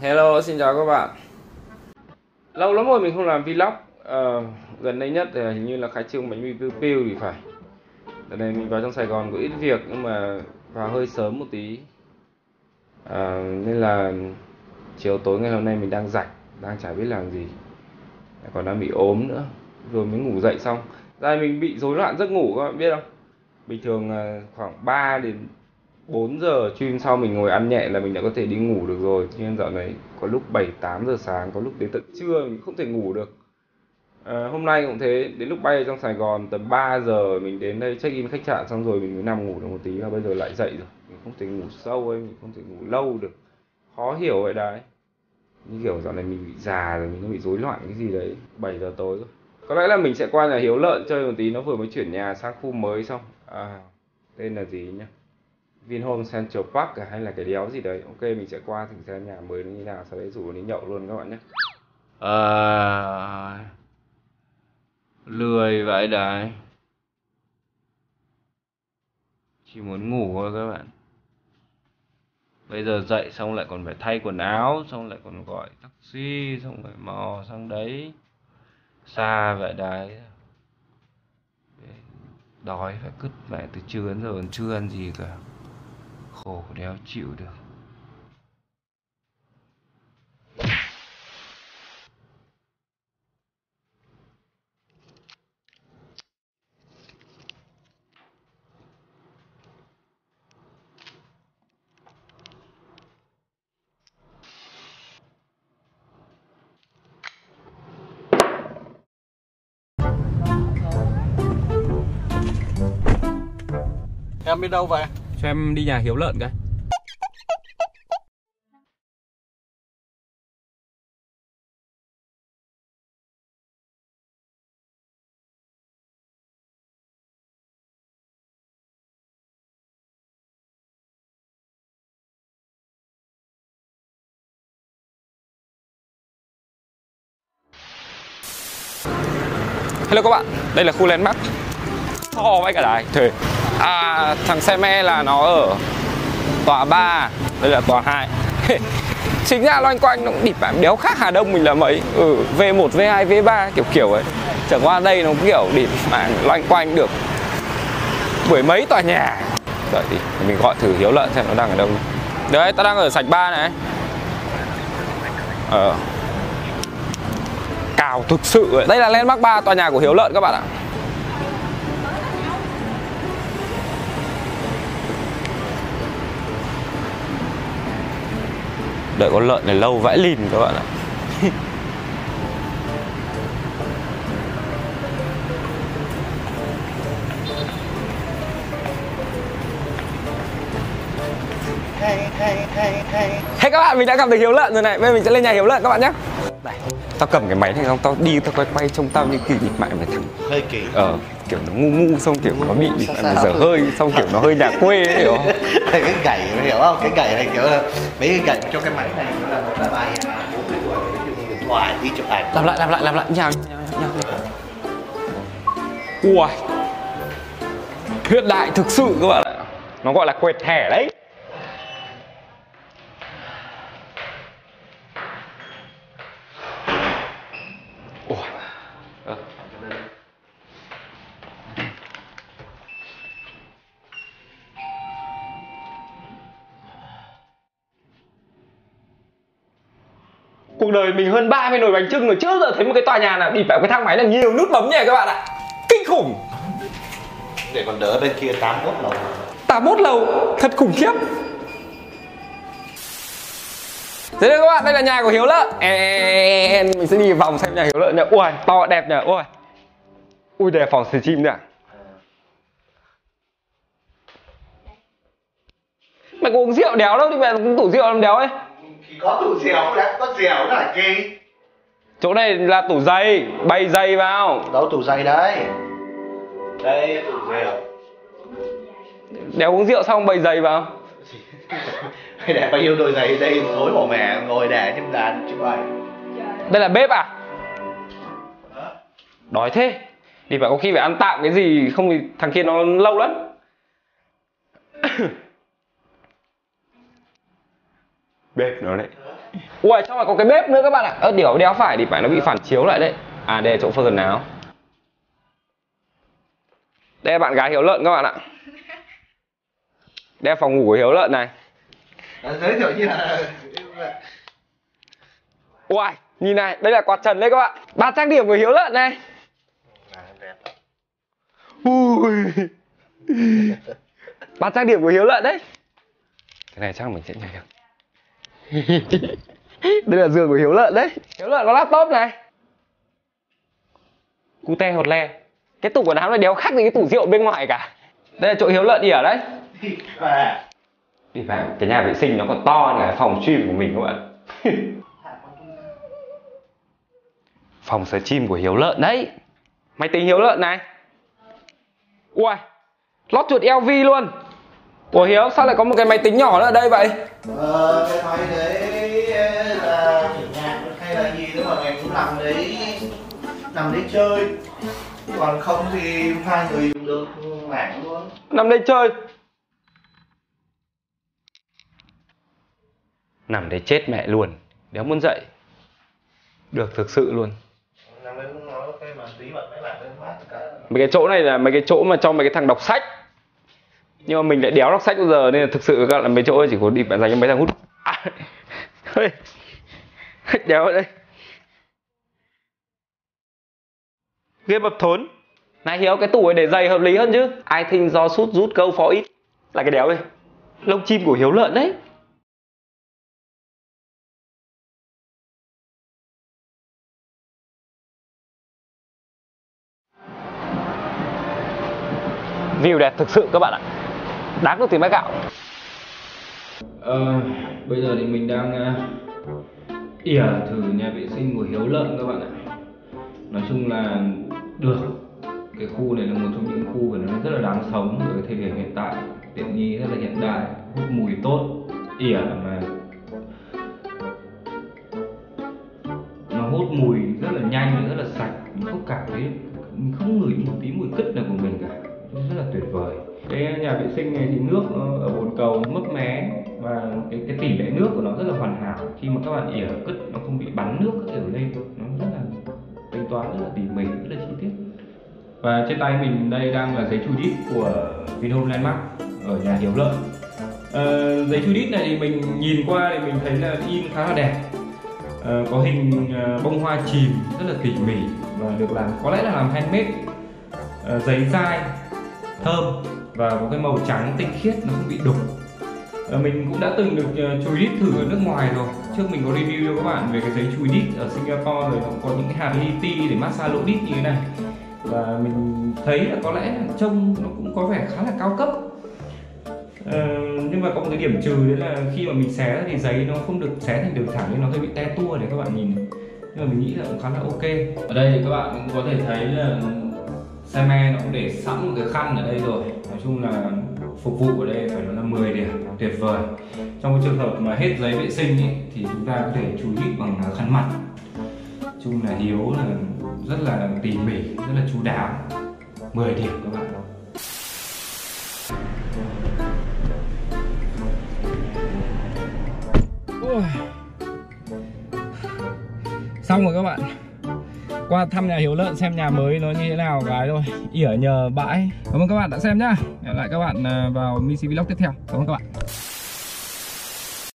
Hello, xin chào các bạn. Lâu lắm rồi mình không làm vlog. à, gần đây nhất thì hình như là khai trương bánh mì piu piu thì phải. Đợt này mình vào trong Sài Gòn có ít việc nhưng mà vào hơi sớm một tí. à, nên là chiều tối ngày hôm nay mình đang rảnh, đang chả biết làm gì. Còn đang bị ốm nữa. Rồi mới ngủ dậy xong. Ra mình bị rối loạn giấc ngủ các bạn biết không? Bình thường ờ, khoảng 3 đến 4 giờ stream sau mình ngồi ăn nhẹ là mình đã có thể đi ngủ được rồi. Nhưng dạo này có lúc 7 8 giờ sáng có lúc đến tận trưa mình không thể ngủ được. À, hôm nay cũng thế đến lúc bay ở trong Sài Gòn tầm 3 giờ mình đến đây check in khách sạn xong rồi mình mới nằm ngủ được một tí và bây giờ lại dậy rồi. Mình không thể ngủ sâu ấy mình không thể ngủ lâu được. Khó hiểu vậy đấy. Như kiểu dạo này mình bị già rồi mình nó bị rối loạn cái gì đấy 7 giờ tối rồi có lẽ là mình sẽ qua nhà Hiếu Lợn chơi một tí nó vừa mới chuyển nhà sang khu mới xong. À, tên là gì nhá Vinhome Central Park à, hay là cái đéo gì đấy. Ok mình sẽ qua thử xem nhà mới như nào sau đấy rủ đi nhậu luôn các bạn nhé. À, lười vậy đấy. Chỉ muốn ngủ thôi các bạn. Bây giờ dậy xong lại còn phải thay quần áo xong lại còn gọi taxi xong phải mò sang đấy. Xa vậy đấy. Đói phải cứt mẹ từ trưa đến giờ còn chưa ăn gì cả khổ đéo chịu được Em đi đâu vậy? Cho em đi nhà hiếu lợn cái. Hello các bạn, đây là khu landmark. To vãi cả đài. Thề À thằng xe me là nó ở tòa 3 Đây là tòa 2 Chính ra loanh quanh nó cũng địp bạn đéo khác Hà Đông mình là mấy. Ừ, V1, V2, V3 kiểu kiểu ấy. Chẳng qua đây nó kiểu địp bạn loanh quanh được Mười mấy tòa nhà. Đợi đi mình gọi thử Hiếu Lợn xem nó đang ở đâu. Đấy, tao đang ở sạch 3 này. Ờ. Cào thực sự ấy. Đây là landmark 3 tòa nhà của Hiếu Lợn các bạn ạ. Đợi con lợn này lâu vãi lìn các bạn ạ. Hey các bạn, mình đã gặp được Hiếu Lợn rồi này. Bây giờ mình sẽ lên nhà Hiếu Lợn các bạn nhé. Đây, tao cầm cái máy này xong tao đi tao quay quay trông tao như kiểu bịt mại mà thằng Hơi kỳ. Ờ, kiểu nó ngu ngu xong kiểu nó bị bịt mại dở hơi Xong kiểu nó hơi nhà quê ấy hiểu không? Cái gậy mày hiểu không? Cái gậy này kiểu là mấy cái gậy cho cái máy này nó là một cái bài bốn cái tuổi à. điện thoại đi chụp ảnh. Làm lại, làm lại, làm lại, nhào, nhào, nhào. Ui. Hiện đại thực sự các bạn ạ. Nó gọi là quẹt thẻ đấy. Cuộc đời mình hơn 30 nồi bánh trưng rồi chưa giờ thấy một cái tòa nhà nào đi vào cái thang máy là nhiều nút bấm nhỉ các bạn ạ. Kinh khủng. Để còn đỡ bên kia 81 lầu. 81 lầu thật khủng khiếp. Thế đây các bạn, đây là nhà của Hiếu Lợn En, Mình sẽ đi vòng xem nhà Hiếu Lợn nhá Ui, to đẹp nhỉ, ui. Ui, đây là phòng stream nè Mày có uống rượu đéo đâu thì mày cũng tủ rượu làm đéo ấy có tủ dẻo đã có dẻo là gì Chỗ này là tủ giày, bày giày vào. Đâu tủ giày đấy đây tủ dẻo Đéo uống rượu xong bày giày vào. Để bao nhiêu đôi giày đây? Thối bỏ mẹ ngồi để trên đàn chụp ảnh Đây là bếp à? Đói thế. Thì phải có khi phải ăn tạm cái gì Không thì thằng kia nó lâu lắm Bếp nó đấy ui trong này có cái bếp nữa các bạn ạ. Ơ điều đéo phải thì phải nó bị phản chiếu lại đấy. À đây là chỗ phơi quần áo. Đây bạn gái hiếu lợn các bạn ạ. Đây là phòng ngủ của hiếu lợn này. Giới thiệu như là Uầy, nhìn này, đây là quạt trần đấy các bạn. Ba trang điểm của Hiếu Lợn này. Ui. Ba trang điểm của Hiếu Lợn đấy. Cái này chắc là mình sẽ nhảy được Đây là giường của Hiếu Lợn đấy. Hiếu Lợn có laptop này. Cute hột le. Cái tủ quần áo này đéo khác gì cái tủ rượu bên ngoài cả. Đây là chỗ Hiếu Lợn ỉa đấy. Đi vào, cái nhà vệ sinh nó còn to hơn cái phòng stream của mình các bạn Phòng stream của Hiếu Lợn đấy. Máy tính Hiếu Lợn này. Ui Lót chuột LV luôn Ủa Hiếu sao lại có một cái máy tính nhỏ nữa ở đây vậy? Ờ, cái máy đấy là chỉnh nhạc hay là gì đó mà ngày cũng nằm đấy nằm đấy chơi. Còn không thì hai người dùng được mạng luôn. Nằm đây chơi. Nằm đây chết mẹ luôn. Đéo muốn dậy Được thực sự luôn. Nằm đấy nó ok mà tí bật máy lại lên mát cả. Mấy cái chỗ này là mấy cái chỗ mà cho mấy cái thằng đọc sách Nhưng mà mình lại đéo đọc sách bao giờ Nên là thực sự các bạn mấy chỗ ấy chỉ có đi dành cho mấy thằng hút. À, Đéo ở đây. Game of thốn Này Hiếu cái tủ này để giày hợp lý hơn chứ. I think do sút rút câu for ít. Là cái đéo đây. Lông chim của Hiếu lợn đấy. View đẹp thực sự các bạn ạ Đáng được tiền bát gạo. Ờ, Bây giờ thì mình đang uh, ỉa thử nhà vệ sinh của Hiếu Lợn các bạn ạ. Nói chung là được Cái khu này là một trong những khu mà nó rất là đáng sống ở cái thời điểm hiện tại. Tiện nghi rất là hiện đại, hút mùi tốt ỉa mà nó hút mùi rất là nhanh rất là sạch mình không cảm thấy mình không ngửi một tí mùi cứt nào của mình cả. Rất là tuyệt vời cái nhà vệ sinh này thì nước nó ở bồn cầu mấp mé và cái cái tỷ lệ nước của nó rất là hoàn hảo. Khi mà các bạn ỉa cứt nó không bị bắn nước các kiểu lên nó rất là tính toán rất là tỉ mỉ rất là chi tiết. Và trên tay mình đây đang là giấy chu đít của Vinhome Landmark ở nhà Hiếu Lợi. À, giấy chu đít này thì mình nhìn qua thì mình thấy là in khá là đẹp. À, có hình ờ, bông hoa chìm rất là tỉ mỉ và được làm có lẽ là làm handmade. À, giấy dai thơm và có cái màu trắng tinh khiết nó không bị đục. Ờ, mình cũng đã từng được uh, chùi đít thử ở nước ngoài rồi. Trước mình có review cho các bạn về cái giấy chùi đít ở Singapore rồi nó có những cái hạt li ti để massage lỗ đít như thế này. Và mình thấy là có lẽ là trông nó cũng có vẻ khá là cao cấp. Ờ, nhưng mà có một cái điểm trừ đấy là khi mà mình xé thì giấy nó không được xé thành đường thẳng nên nó hơi bị te tua để các bạn nhìn. Nhưng mà mình nghĩ là cũng khá là ok. Ở đây thì các bạn cũng có thể thấy là xe me nó cũng để sẵn một cái khăn ở đây rồi. Nói chung là phục vụ ở đây phải nói là 10 điểm tuyệt vời. Trong cái trường hợp mà hết giấy vệ sinh ý, thì chúng ta có thể chú ý bằng à, khăn mặt. Nói chung là hiếu là rất là tỉ mỉ rất là chú đáo. 10 điểm các bạn Ôi. Xong rồi các bạn. Qua thăm nhà Hiếu Lợn xem nhà mới nó như thế nào cái thôi. Ỉa nhờ bãi. Cảm ơn các bạn đã xem nhá. Hẹn lại các bạn à, vào Missy Vlog tiếp theo. Cảm ơn các bạn.